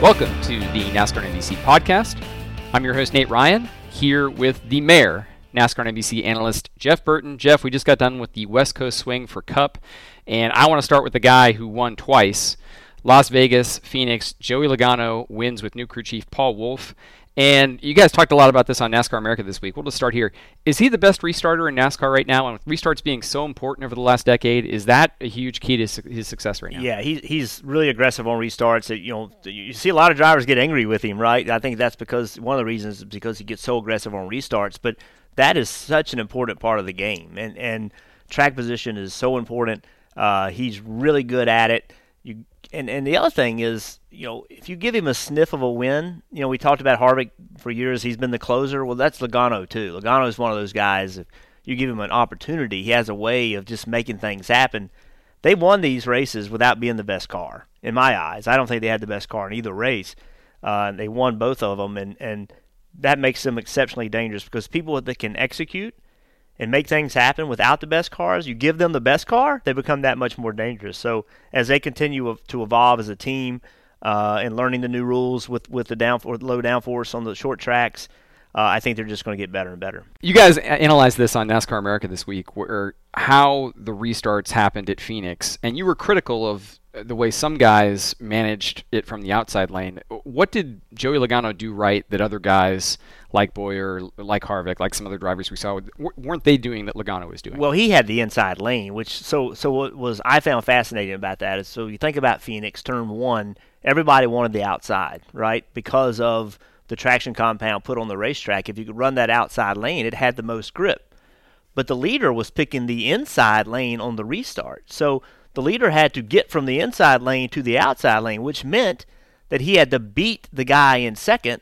Welcome to the NASCAR NBC podcast. I'm your host, Nate Ryan, here with the mayor, NASCAR NBC analyst Jeff Burton. Jeff, we just got done with the West Coast swing for Cup, and I want to start with the guy who won twice. Las Vegas, Phoenix, Joey Logano wins with new crew chief Paul Wolfe. And you guys talked a lot about this on NASCAR America this week. We'll just start here. Is he the best restarter in NASCAR right now? And with restarts being so important over the last decade, is that a huge key to his success right now? Yeah, he, he's really aggressive on restarts. You know, you see a lot of drivers get angry with him, right? I think that's because one of the reasons is because he gets so aggressive on restarts. But that is such an important part of the game, and and track position is so important. Uh, he's really good at it. You and and the other thing is, you know, if you give him a sniff of a win, you know, we talked about Harvick for years. He's been the closer. Well, that's Logano too. Logano is one of those guys. If you give him an opportunity, he has a way of just making things happen. They won these races without being the best car, in my eyes. I don't think they had the best car in either race. Uh, they won both of them, and and that makes them exceptionally dangerous because people that can execute and make things happen without the best cars, you give them the best car, they become that much more dangerous. So as they continue to evolve as a team uh, and learning the new rules with with the down low downforce on the short tracks. Uh, I think they're just going to get better and better. You guys analyzed this on NASCAR America this week, where how the restarts happened at Phoenix, and you were critical of the way some guys managed it from the outside lane. What did Joey Logano do right that other guys like Bowyer, like Harvick, like some other drivers we saw, weren't they doing that Logano was doing? Well, he had the inside lane, which so so what was I found fascinating about that is so you think about Phoenix turn one, everybody wanted the outside, right? Because of the traction compound put on the racetrack. If you could run that outside lane, it had the most grip. But the leader was picking the inside lane on the restart. So the leader had to get from the inside lane to the outside lane, which meant that he had to beat the guy in second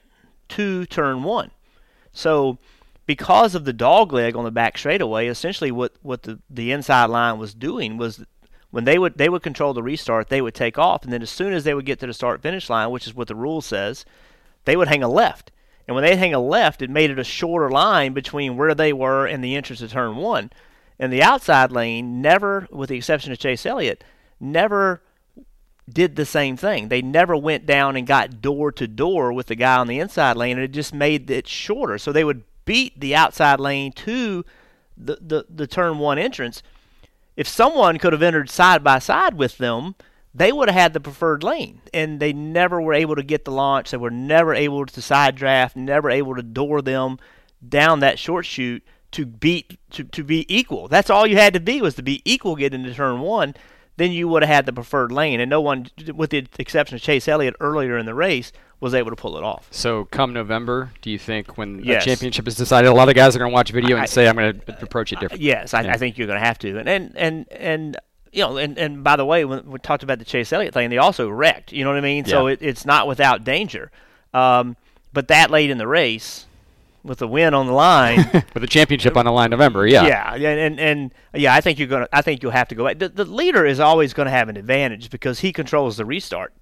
to turn one. So because of the dog leg on the back straightaway, essentially what, what the, the inside line was doing was when they would they would control the restart, they would take off, and then as soon as they would get to the start finish line, which is what the rule says, they would hang a left. And when they hang a left, it made it a shorter line between where they were and the entrance to turn one. And the outside lane never, with the exception of Chase Elliott, never did the same thing. They never went down and got door to door with the guy on the inside lane, and it just made it shorter. So they would beat the outside lane to the, the, the turn one entrance. If someone could have entered side by side with them, they would have had the preferred lane. And they never were able to get the launch. They were never able to side draft, never able to door them down that short chute to beat to, to be equal. That's all you had to be was to be equal getting to turn one. Then you would have had the preferred lane, and no one, with the exception of Chase Elliott earlier in the race, was able to pull it off. So, come November, do you think when yes. the championship is decided, a lot of guys are going to watch video and I, say, "I'm going to approach it differently"? Yes, I, yeah. I think you're going to have to. And and and and you know, and, and by the way, when we talked about the Chase Elliott thing, they also wrecked. You know what I mean? Yeah. So it, it's not without danger. Um, but that late in the race, with the win on the line, with the championship on the line, November, yeah, yeah, and and, and yeah, I think you're gonna, I think you'll have to go. The, the leader is always going to have an advantage because he controls the restart,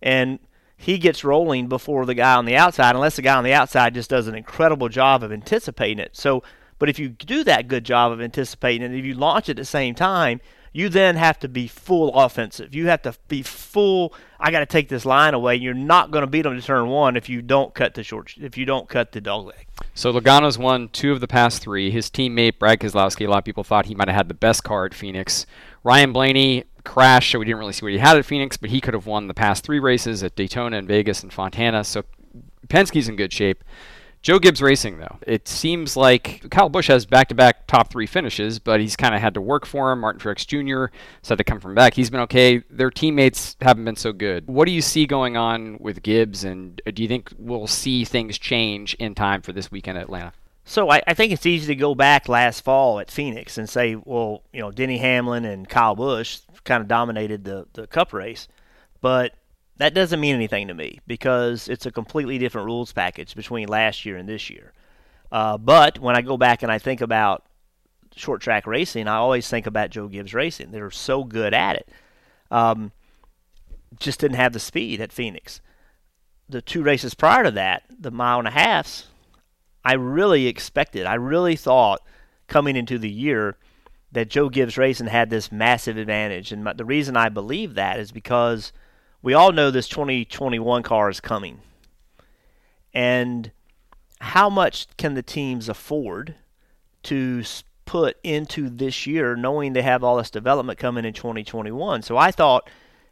and he gets rolling before the guy on the outside, unless the guy on the outside just does an incredible job of anticipating it. So, but if you do that good job of anticipating it, if you launch at the same time, you then have to be full offensive. You have to be full. I got to take this line away. You're not going to beat them to turn one if you don't cut the short. If you don't cut the dog leg. So Logano's won two of the past three. His teammate Brad Keselowski, a lot of people thought he might have had the best car at Phoenix. Ryan Blaney crashed, so we didn't really see what he had at Phoenix, but he could have won the past three races at Daytona and Vegas and Fontana. So Penske's in good shape. Joe Gibbs Racing, though, it seems like Kyle Busch has back-to-back top three finishes, but he's kind of had to work for him. Martin Truex Jr. said to come from back. He's been okay. Their teammates haven't been so good. What do you see going on with Gibbs, and uh, do you think we'll see things change in time for this weekend at Atlanta? So I, I, think it's easy to go back last fall at Phoenix and say, well, you know, Denny Hamlin and Kyle Busch kind of dominated the, the Cup race, but that doesn't mean anything to me because it's a completely different rules package between last year and this year. Uh, but when I go back and I think about short track racing, I always think about Joe Gibbs Racing. They're so good at it. Um, just didn't have the speed at Phoenix. The two races prior to that, the mile and a halfs, I really expected, I really thought coming into the year that Joe Gibbs Racing had this massive advantage. And the reason I believe that is because we all know this 2021 car is coming. And how much can the teams afford to put into this year knowing they have all this development coming in 2021? So I thought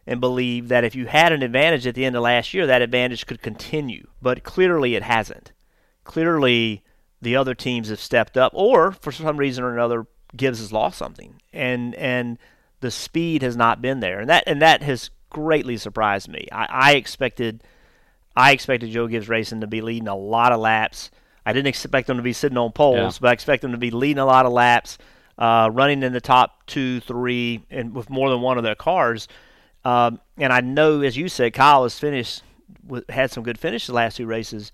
and believed that if you had an advantage at the end of last year, that advantage could continue. But clearly it hasn't clearly the other teams have stepped up, or for some reason or another, Gibbs has lost something, and and the speed has not been there, and that and that has greatly surprised me. I, I expected I expected Joe Gibbs Racing to be leading a lot of laps. I didn't expect them to be sitting on poles, yeah. but I expect them to be leading a lot of laps, uh, running in the top two, three, and with more than one of their cars. Um, and I know, as you said, Kyle has finished, had some good finishes the last two races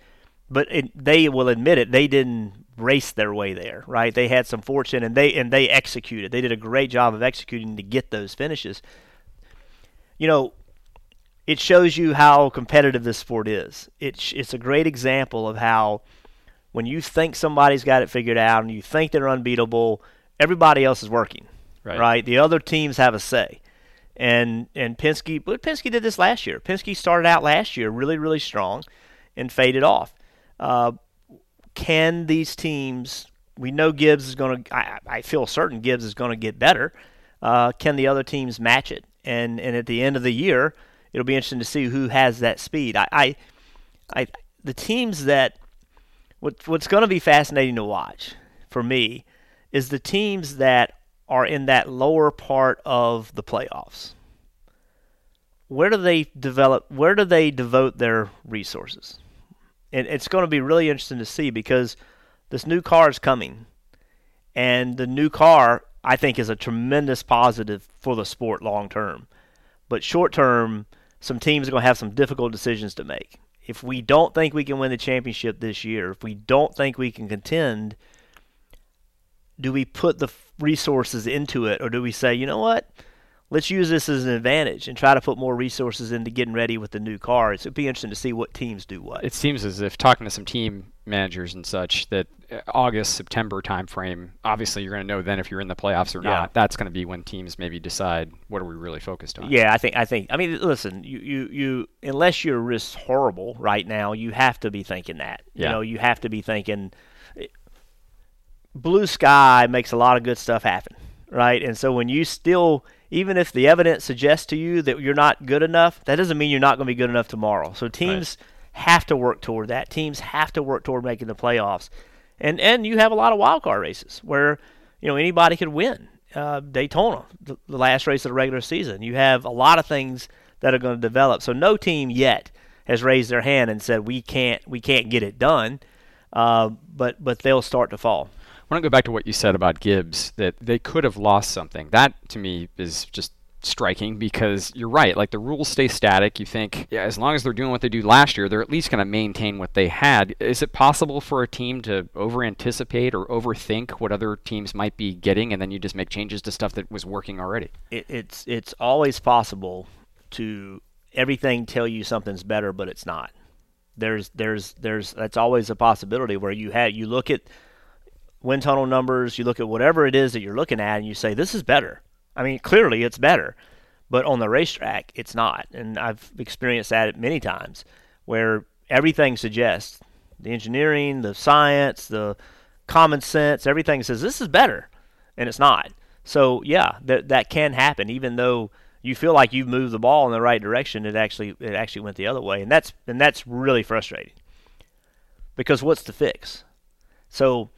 but it, they will admit it. They didn't race their way there, right? They had some fortune, and they and they executed. They did a great job of executing to get those finishes. You know, it shows you how competitive this sport is. It's it's a great example of how when you think somebody's got it figured out and you think they're unbeatable, everybody else is working, right? right? The other teams have a say. And and Penske, but Penske did this last year. Penske started out last year really really strong and faded off. Uh, can these teams? We know Gibbs is going to. I, I, feel certain Gibbs is going to get better. Uh, can the other teams match it? And and at the end of the year, it'll be interesting to see who has that speed. I, I, I the teams that what what's going to be fascinating to watch for me is the teams that are in that lower part of the playoffs. Where do they develop? Where do they devote their resources? and it's going to be really interesting to see because this new car is coming, and the new car I think is a tremendous positive for the sport long term. But short term, some teams are going to have some difficult decisions to make. If we don't think we can win the championship this year, if we don't think we can contend, do we put the resources into it, or do we say, you know what? Let's use this as an advantage and try to put more resources into getting ready with the new cars. It'd be interesting to see what teams do what. It seems as if talking to some team managers and such that uh, August September timeframe. Obviously, you're going to know then if you're in the playoffs or yeah. not. That's going to be when teams maybe decide what are we really focused on. Yeah, I think I think. I mean, listen, you you, you unless you're just horrible right now, you have to be thinking that. Yeah. You know, you have to be thinking. Blue sky makes a lot of good stuff happen, right? And so when you still even if the evidence suggests to you that you're not good enough, that doesn't mean you're not going to be good enough tomorrow. So teams right. have to work toward that. Teams have to work toward making the playoffs, and and you have a lot of wild card races where you know anybody could win. Uh, Daytona, the, the last race of the regular season. You have a lot of things that are going to develop. So no team yet has raised their hand and said we can't we can't get it done. Uh, but but they'll start to fall. Want to go back to what you said about Gibbs that they could have lost something. That to me is just striking because you're right. Like the rules stay static. You think yeah, as long as they're doing what they do last year, they're at least going to maintain what they had. Is it possible for a team to over anticipate or overthink what other teams might be getting, and then you just make changes to stuff that was working already? It, it's it's always possible to everything tell you something's better, but it's not. There's there's there's that's always a possibility where you had you look at wind tunnel numbers, you look at whatever it is that you're looking at, and you say, this is better. I mean, clearly it's better, but on the racetrack, it's not. And I've experienced that many times where everything suggests the engineering, the science, the common sense, everything says this is better, and it's not. So yeah, that that can happen, even though you feel like you've moved the ball in the right direction. It actually it actually went the other way, and that's and that's really frustrating. Because what's the fix? So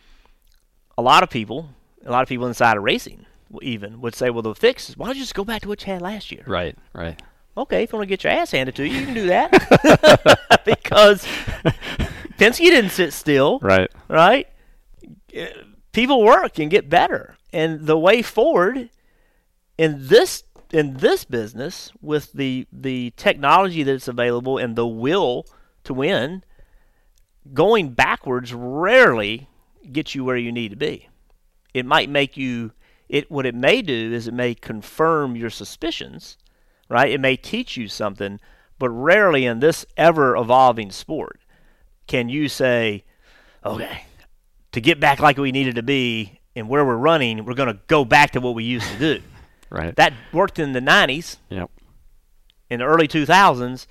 a lot of people, a lot of people inside of racing, even would say, well, the fix is why don't you just go back to what you had last year? Right, right. Okay, if you want to get your ass handed to you, you can do that because Penske didn't sit still. Right. Right. Uh, people work and get better, and the way forward in this in this business with the the technology that's available and the will to win, going backwards rarely gets you where you need to be. It might make you it what it may do is it may confirm your suspicions, right? It may teach you something, but rarely in this ever evolving sport can you say, okay, to get back like we needed to be and where we're running, we're going to go back to what we used to do. right. That worked in the 90s. Yep. In the early 2000s,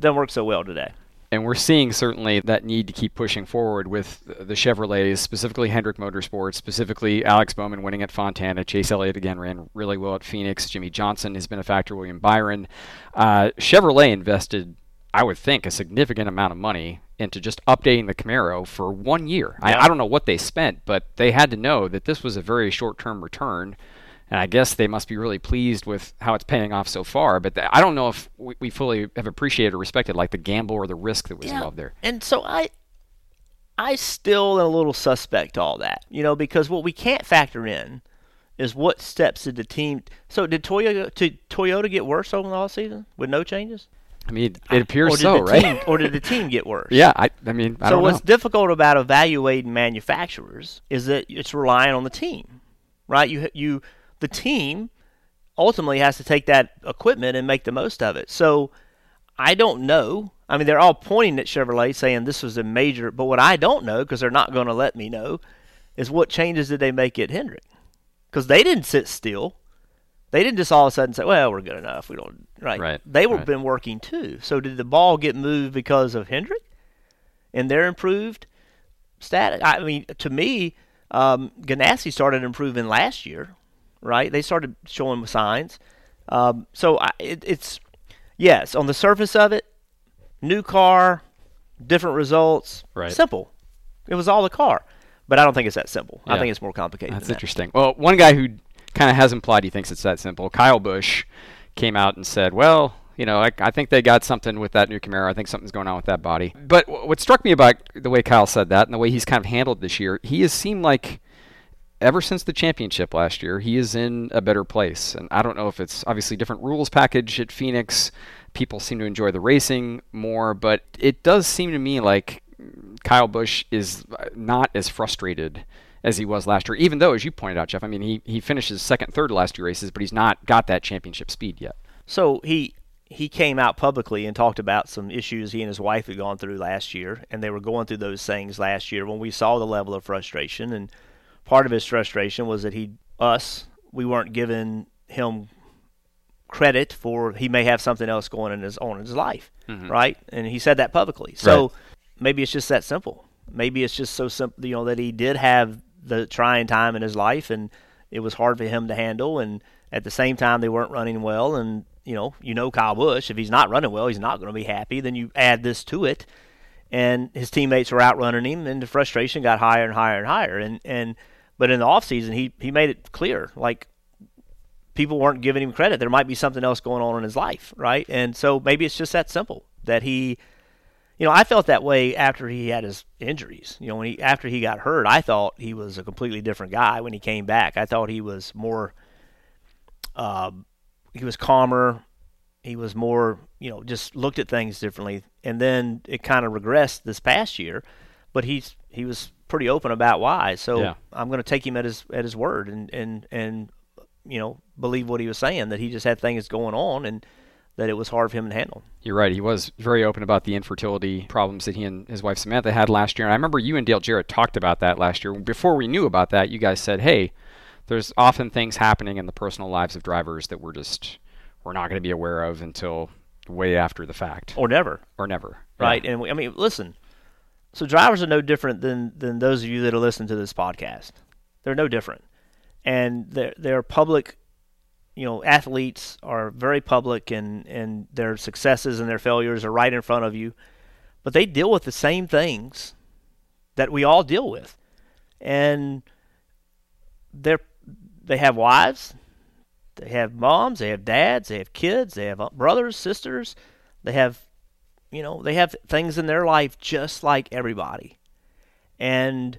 doesn't work so well today and we're seeing certainly that need to keep pushing forward with the Chevrolets, specifically Hendrick Motorsports, specifically Alex Bowman winning at Fontana. Chase Elliott again ran really well at Phoenix. Jimmie Johnson has been a factor. William Byron. Uh, Chevrolet invested, I would think, a significant amount of money into just updating the Camaro for one year. Yeah. I, I don't know what they spent, but they had to know that this was a very short-term return and I guess they must be really pleased with how it's paying off so far. But th- I don't know if we, we, fully have appreciated or respected like the gamble or the risk that was yeah. involved there. And so I, I still am a little suspect all that, you know, because what we can't factor in is what steps did the team. So did Toyota did Toyota get worse over the all season with no changes? I mean, it appears so, right? Team, or did the team get worse? yeah, I, I mean, I so what's difficult about evaluating manufacturers is that it's relying on the team, right? You you the team ultimately has to take that equipment and make the most of it. So I don't know. I mean, they're all pointing at Chevrolet saying this was a major, but what I don't know, because they're not going to let me know, is what changes did they make at Hendrick? Because they didn't sit still. They didn't just all of a sudden say, "Well, we're good enough. We don't." Right. Right. They were right. been working too. So did the ball get moved because of Hendrick and their improved status? I mean, to me, um, Ganassi started improving last year right? They started showing signs. Um, so I, it, it's yes, on the surface of it, new car, different results, right. simple. It was all the car, but I don't think it's that simple. Yeah. I think it's more complicated. That's that. interesting. Well, one guy who kind of has implied he thinks it's that simple, Kyle Busch, came out and said, "Well." You know, I, I think they got something with that new Camaro. I think something's going on with that body. But w- what struck me about the way Kyle said that and the way he's kind of handled this year, he has seemed like ever since the championship last year, he is in a better place. And I don't know if it's obviously different rules package at Phoenix. People seem to enjoy the racing more, but it does seem to me like Kyle Busch is uh, not as frustrated as he was last year. Even though, as you pointed out, Jeff, I mean, he he finishes second, third last two races, but he's not got that championship speed yet. So he he came out publicly and talked about some issues he and his wife had gone through last year, and they were going through those things last year when we saw the level of frustration and part of his frustration was that he us we weren't giving him credit for he may have something else going in his on in his life, mm-hmm. right? And he said that publicly. So right. maybe it's just that simple. Maybe it's just so simple, you know, that he did have the trying time in his life, and it was hard for him to handle. And at the same time, they weren't running well. And you know, you know, Kyle Busch, if he's not running well, he's not going to be happy. Then you add this to it, and his teammates were outrunning him, and the frustration got higher and higher and higher. And and but in the off season, he he made it clear like people weren't giving him credit. There might be something else going on in his life, right? And so maybe it's just that simple that he, you know, I felt that way after he had his injuries. You know, when he after he got hurt, I thought he was a completely different guy when he came back. I thought he was more, uh, he was calmer. He was more, you know, just looked at things differently. And then it kind of regressed this past year, but he's he was pretty open about why. So yeah. I'm going to take him at his at his word and and and you know believe what he was saying that he just had things going on and that it was hard for him to handle. You're right. He was very open about the infertility problems that he and his wife Samantha had last year. And I remember you and Dale Jarrett talked about that last year. Before we knew about that, you guys said, "Hey, there's often things happening in the personal lives of drivers that we're just we're not going to be aware of until way after the fact. Or never. Or never right Yeah. and we, i mean listen so drivers are no different than than those of you that are listening to this podcast. They're no different. And they're they're public you know athletes are very public and and their successes and their failures are right in front of you. But they deal with the same things that we all deal with. And they're they have wives they have moms they have dads they have kids they have uh, brothers sisters. They have you know they have things in their life just like everybody. And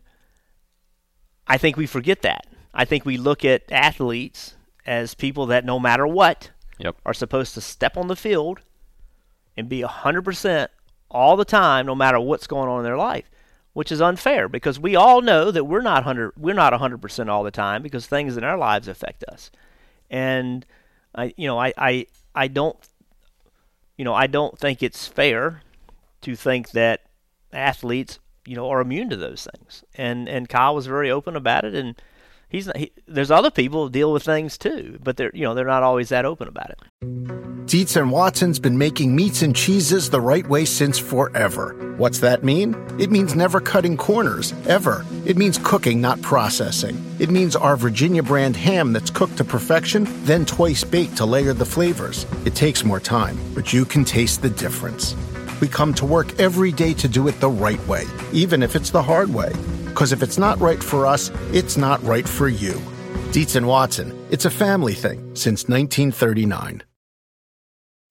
i think we forget that. I think we look at athletes as people that no matter what Yep. are supposed to step on the field and be 100% all the time no matter what's going on in their life which is unfair because we all know that we're not 100 we're not 100% all the time because things in our lives affect us and I you know I I, I don't you know I don't think it's fair to think that athletes you know are immune to those things. And and Kyle was very open about it and he's not, he, there's other people deal with things too but they're you know they're not always that open about it Dietz and Watson's been making meats and cheeses the right way since forever. What's that mean? It means never cutting corners, ever. It means cooking, not processing. It means our Virginia brand ham that's cooked to perfection, then twice baked to layer the flavors. It takes more time, but you can taste the difference. We come to work every day to do it the right way, even if it's the hard way. Because if it's not right for us, it's not right for you. Dietz and Watson, it's a family thing since 1939.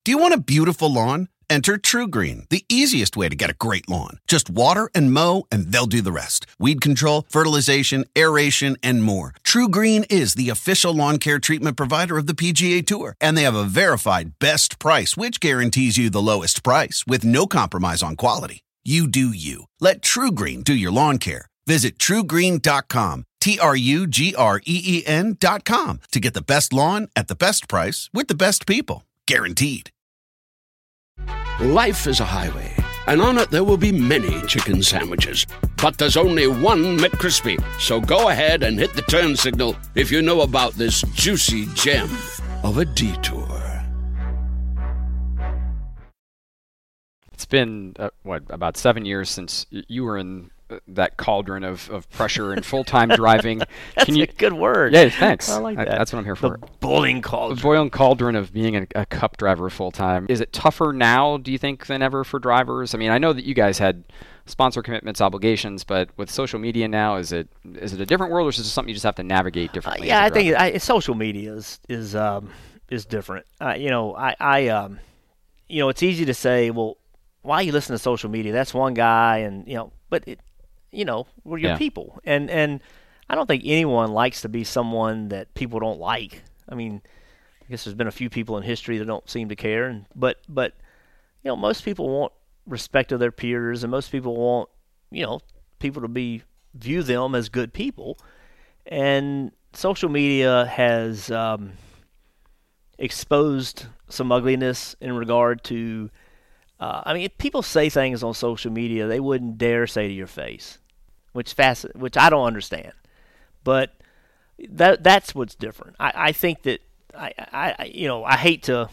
Do you want a beautiful lawn? Enter TruGreen, the easiest way to get a great lawn. Just water and mow, and they'll do the rest. Weed control, fertilization, aeration, and more. TruGreen is the official lawn care treatment provider of the PGA Tour, and they have a verified best price, which guarantees you the lowest price with no compromise on quality. You do you. Let TruGreen do your lawn care. Visit trugreen.com, T R U G R E E N.com to get the best lawn at the best price with the best people. Guaranteed. Life is a highway, and on it there will be many chicken sandwiches. But there's only one McCrispy. So go ahead and hit the turn signal if you know about this juicy gem of a detour. It's been uh, what about seven years since you were in that cauldron of, of pressure and full time driving. that's Can you? a good word Yeah, thanks. I like I- that that's what I'm here for. the boiling The cauldron boiling cauldron of being a, a cup driver full time. Is it tougher now, do you think, than ever for drivers? I mean, I know that you guys had sponsor commitments, obligations, but with social media now, is it is it a different world, or is it something you just have to navigate Uh, differently? yeah, I think I, social media is is um, is different. Uh, you know, I, I um, you know, it's easy to say, well, why you listen to social media? That's one guy, and you know, but it, you know, we're your Yeah. people, and and I don't think anyone likes to be someone that people don't like. I mean, I guess there's been a few people in history that don't seem to care, and but but you know, most people want respect of their peers, and most people want you know people to be view them as good people, and social media has um, exposed some ugliness in regard to. Uh, I mean, if people say things on social media they wouldn't dare say to your face, which fasc- which I don't understand. But that that's what's different. I, I think that I, I I- you know I hate to.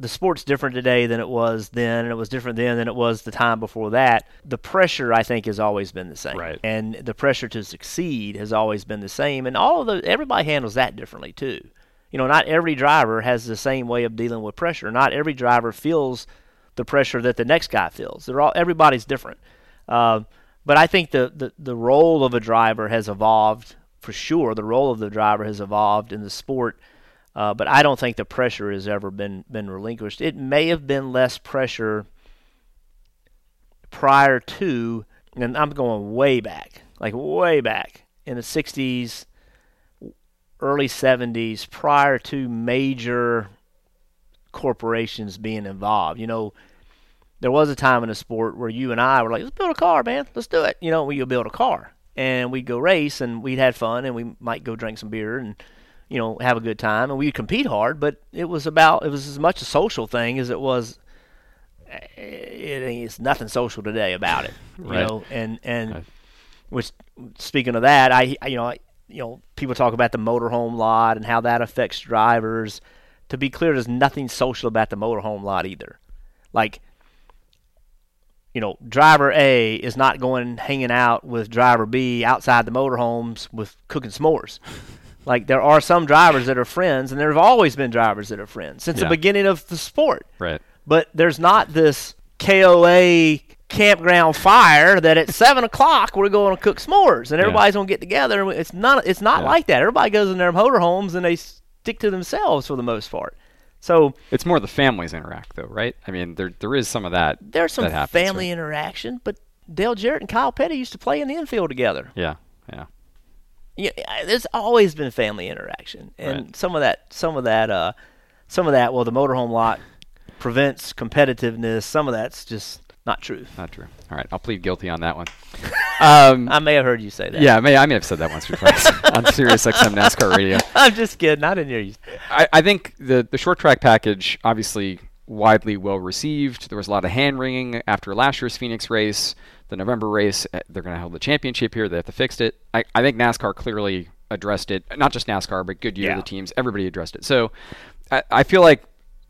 The sport's different today than it was then, and it was different then than it was the time before that. The pressure, I think, has always been the same, Right. and the pressure to succeed has always been the same. And all of the everybody handles that differently too. You know, not every driver has the same way of dealing with pressure. Not every driver feels the pressure that the next guy feels. They're all everybody's different. Uh, but I think the, the the role of a driver has evolved for sure. The role of the driver has evolved in the sport. Uh, but I don't think the pressure has ever been been relinquished. It may have been less pressure prior to, and I'm going way back, like way back in the '60s, early '70s, prior to major corporations being involved. You know, there was a time in the sport where you and I were like, "Let's build a car, man. Let's do it." You know, we would build a car, and we'd go race, and we'd had fun, and we might go drink some beer, and you know, have a good time, and we'd compete hard. But it was about it was as much a social thing as it was. Eh, it, it's nothing social today about it, you Right. know, and and Right. which speaking of that, I I- you know I, you know, people talk about the motorhome lot and how that affects drivers. To be clear, there's nothing social about the motorhome lot either. Like, you know, driver A is not going hanging out with driver B outside the motorhomes with cooking s'mores. like there are some drivers that are friends, and there have always been drivers that are friends since Yeah. the beginning of the sport. Right. But there's not this KOA campground fire that at seven o'clock we're going to cook s'mores and everybody's going to get together. And it's not. It's not Yeah. like that. Everybody goes in their motor homes and they stick to themselves for the most part. So It's more the families interact, though, right? I mean, there there is some of that. there's some that happens, family right? interaction, but Dale Jarrett and Kyle Petty used to play in the infield together. Yeah. Yeah. Yeah, there's always been family interaction, and Right. some of that, some of that, uh, some of that. Well, the motorhome lot prevents competitiveness. Some of that's just not true. Not true. All right, I'll plead guilty on that one. Um, I may have heard you say that. yeah, I may, I may have said that once or twice on Sirius XM NASCAR radio. I'm just kidding. I didn't hear you. I, I think the the short track package obviously widely well received. There was a lot of hand wringing after last year's Phoenix race, the November race. uh, They're going to hold the championship here. They have to fix it. I, I think NASCAR clearly addressed it. Not just NASCAR, but Goodyear, Yeah. the teams, everybody addressed it. So I, I feel like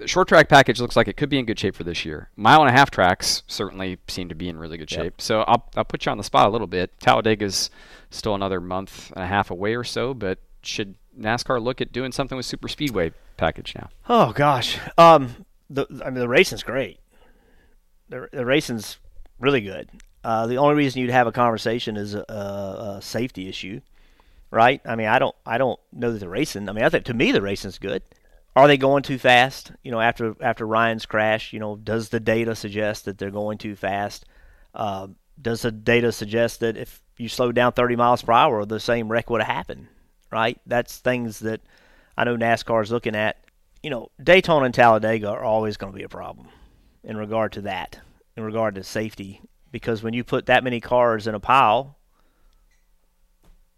short track package looks like it could be in good shape for this year. Mile and a half tracks certainly seem to be in really good shape. So I'll, I'll put you on the spot a little bit. Talladega's still another month and a half away or so, but should NASCAR look at doing something with Super Speedway package now? Oh gosh. Um, the I mean the racing's great. The the racing's really good. Uh, the only reason you'd have a conversation is a, a, a safety issue, right? I mean, I don't I don't know that the racing. I mean, I think to me the racing's good. Are they going too fast? You know, after after Ryan's crash, you know, does the data suggest that they're going too fast? Uh, does the data suggest that if you slow down 30 miles per hour, the same wreck would have happened? Right? That's things that I know NASCAR is looking at. You know, Daytona and Talladega are always going to be a problem in regard to that, in regard to safety, because when you put that many cars in a pile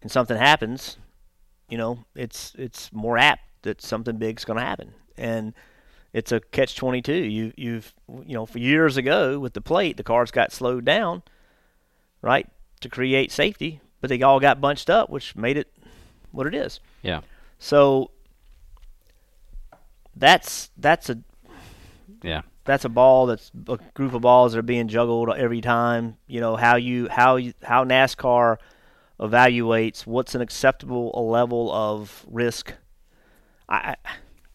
and something happens, you know, it's it's more apt that something big's going to happen, and it's a catch twenty two. You you've you know, for years ago with the plate, the cars got slowed down, right, to create safety, but they all got bunched up, which made it what it is. Yeah. So that's that's a Yeah. that's a ball that's a group of balls that are being juggled every time. You know how you how you, how NASCAR evaluates what's an acceptable level of risk. I,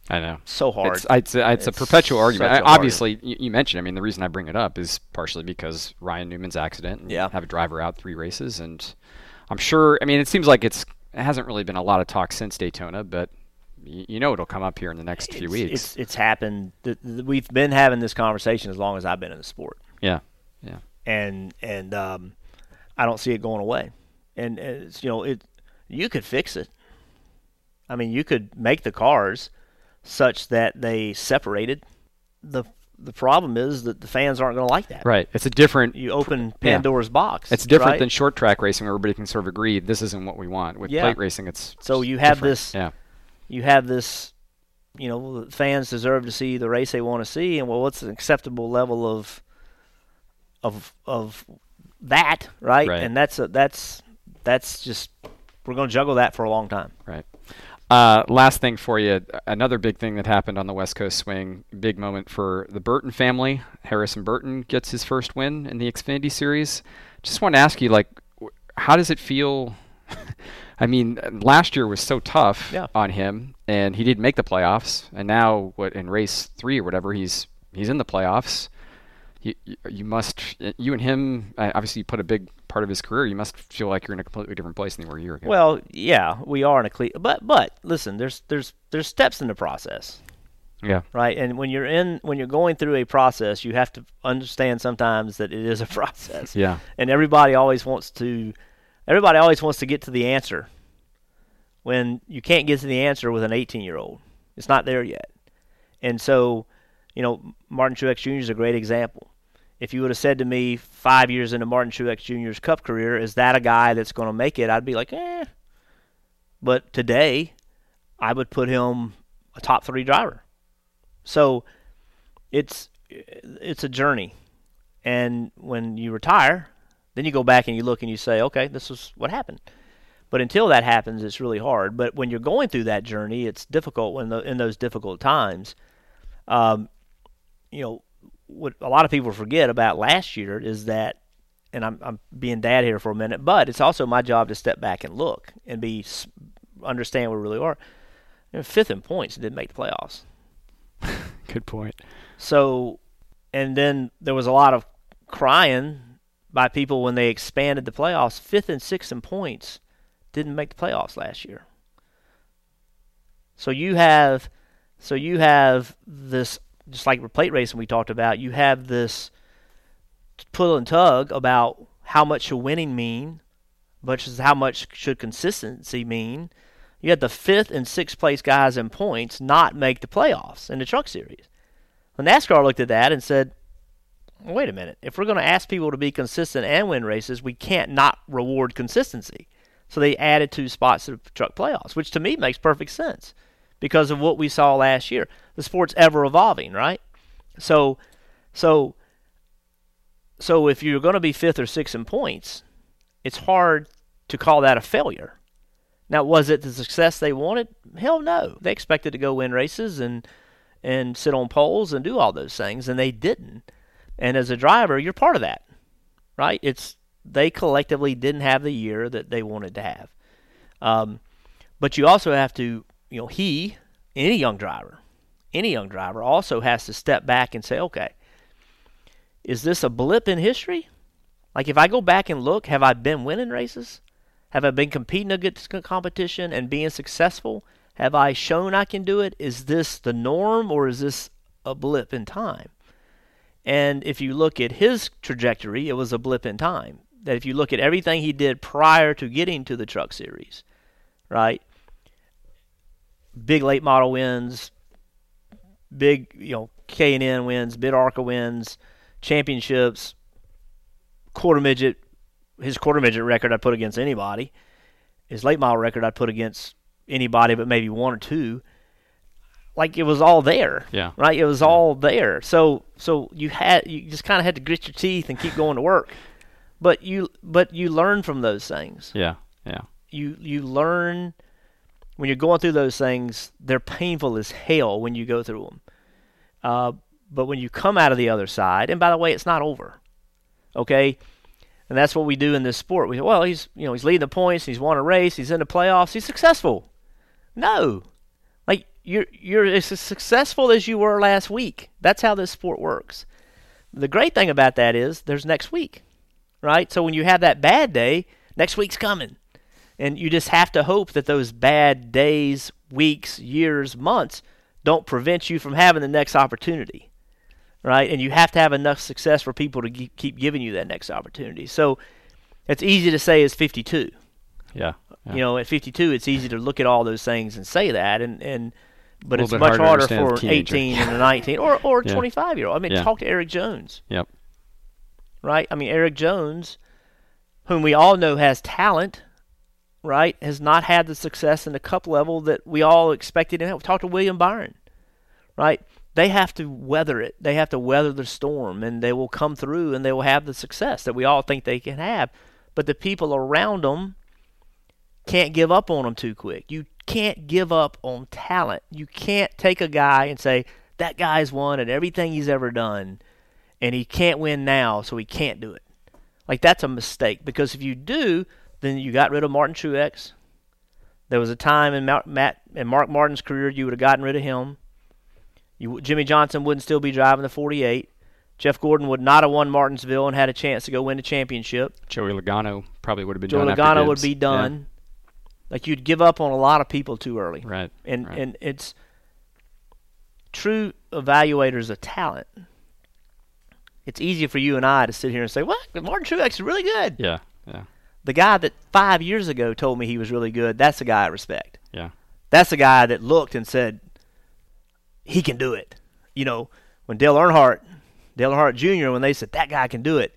I know. so hard. It's, it's, a, it's, a perpetual argument. a obviously, you, you mentioned. I mean, the reason I bring it up is partially because Ryan Newman's accident. And Yeah. Have a driver out three races, and I'm sure. I mean, it seems like it's it hasn't really been a lot of talk since Daytona, but y- you know it'll come up here in the next few weeks. It's it's happened. Th- th- We've been having this conversation as long as I've been in the sport. yeah. Yeah. and and um, I don't see it going away. And, and it's, you know, it you could fix it. I mean, you could make the cars such that they separated. the The problem is that the fans aren't going to like that. Right. It's a different. You open Pandora's box. It's different right? than short track racing, where everybody can sort of agree this isn't what we want. With Yeah. plate racing, it's So you have different. this- Yeah. you have this. You know, fans deserve to see the race they want to see, and well, what's an acceptable level of of of that, right? Right. And that's a, that's that's just we're going to juggle that for a long time. Right. Uh, last thing for you, another big thing that happened on the West Coast swing, big moment for the Burton family. Harrison Burton gets his first win in the Xfinity Series. Just want to ask you, like, how does it feel? I mean, last year was so tough Yeah. on him, and he didn't make the playoffs. And now, what in race three or whatever, he's he's in the playoffs. You, you, you must, you and him, obviously, you put a big part of his career. You must feel like you're in a completely different place than you were a year ago. Well, yeah, we are in a cle- but but listen, there's there's there's steps in the process, yeah, right? And when you're in when you're going through a process, you have to understand sometimes that it is a process. yeah, and everybody always wants to everybody always wants to get to the answer when you can't get to the answer with an 18 year old it's not there yet and so you know martin truex jr is a great example if you would have said to me five years into martin truex jr's cup career is that a guy that's going to make it i'd be like eh but today i would put him a top three driver so it's it's a journey and when you retire, then you go back and you look and you say, okay, this is what happened. But until that happens, it's really hard. But when you're going through that journey, it's difficult when the, in those difficult times. Um, you know, what a lot of people forget about last year is that, and I'm, I'm being dad here for a minute, but it's also my job to step back and look and be understand where we really are. You know, fifth in points didn't make the playoffs. Good point. So, and then there was a lot of crying by people when they expanded the playoffs. Fifth and sixth in points didn't make the playoffs last year. So you have, so you have this just like plate racing we talked about. You have this pull and tug about how much should winning mean, versus how much should consistency mean. You had the fifth and sixth place guys in points not make the playoffs in the Truck Series. Well, NASCAR looked at that and said, wait a minute. If we're going to ask people to be consistent and win races, we can't not reward consistency. So they added two spots to the truck playoffs, which to me makes perfect sense because of what we saw last year. The sport's ever evolving, right? So, so, so if you're going to be fifth or sixth in points, it's hard to call that a failure. Now, was it the success they wanted? Hell no. They expected to go win races and and sit on poles and do all those things, and they didn't. And as a driver, you're part of that, right? It's they collectively didn't have the year that they wanted to have. Um, but you also have to, you know, he, any young driver, any young driver also has to step back and say, okay, is this a blip in history? Like if I go back and look, have I been winning races? Have I been competing against competition and being successful? Have I shown I can do it? Is this the norm or is this a blip in time? And if you look at his trajectory, it was a blip in time. That if you look at everything he did prior to getting to the truck series, right? Big late model wins, big, you know, K&N wins, Mid ARCA wins, championships, quarter midget, his quarter midget record I'd put against anybody. His late model record I'd put against anybody but maybe one or two. Like it was all there. Yeah. Right? It was yeah. all there. So so you had you just kind of had to grit your teeth and keep going to work. But you but you learn from those things. Yeah. Yeah. You you learn when you're going through those things, they're painful as hell when you go through them. Uh, but when you come out of the other side, and by the way, it's not over. Okay? And that's what we do in this sport. We say, well, he's you know he's leading the points, he's won a race, he's in the playoffs, he's successful. No, like you're you're as successful as you were last week. That's how this sport works. The great thing about that is there's next week, right? So when you have that bad day, next week's coming, and you just have to hope that those bad days, weeks, years, months don't prevent you from having the next opportunity right? And you have to have enough success for people to g- keep giving you that next opportunity. So it's easy to say it's 52. Yeah, yeah. You know, at 52, it's easy to look at all those things and say that, and and but it's much harder, for an 18 and a 19 or or a 25 year old. I mean, yeah. talk to Eric Jones. Yep. Right. I mean, Eric Jones, whom we all know has talent, right, has not had the success in the cup level that we all expected. And we talked to William Byron, right? they have to weather it. They have to weather the storm, and they will come through and they will have the success that we all think they can have. But the people around them can't give up on them too quick. You can't give up on talent. You can't take a guy and say, that guy's won at everything he's ever done, and he can't win now, so he can't do it. Like, that's a mistake because if you do, then you got rid of Martin Truex. There was a time in Matt in Mark Martin's career you would have gotten rid of him. You, Jimmie Johnson wouldn't still be driving the 48. Jeff Gordon would not have won Martinsville and had a chance to go win the championship. Joey Logano probably would have been done. Joey done. Logano would be done. Yeah. Like you'd give up on a lot of people too early. Right. And right. and it's true evaluators of talent. It's easy for you and I to sit here and say, "What? Martin Truex is really good." Yeah. Yeah. The guy that five years ago told me he was really good, that's the guy I respect. Yeah. That's the guy that looked and said, he can do it. You know, when Dale Earnhardt, Dale Earnhardt Jr., when they said that guy can do it,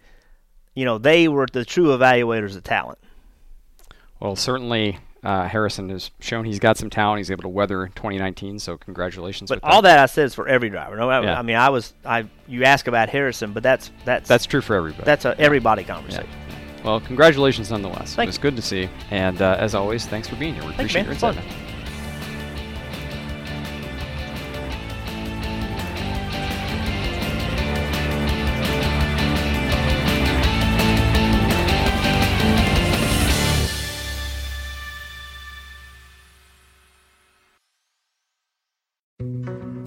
you know, they were the true evaluators of talent. Well, certainly uh, Harrison has shown he's got some talent. He's able to weather 2019, so congratulations. But all that. that I said is for every driver. No, I, yeah. I, mean, I was I you ask about Harrison, but that's that's that's true for everybody. That's a everybody conversation. Yeah. Well, congratulations nonetheless. Thank it was you. good to see. And uh, as always, thanks for being here. We appreciate man. your insight.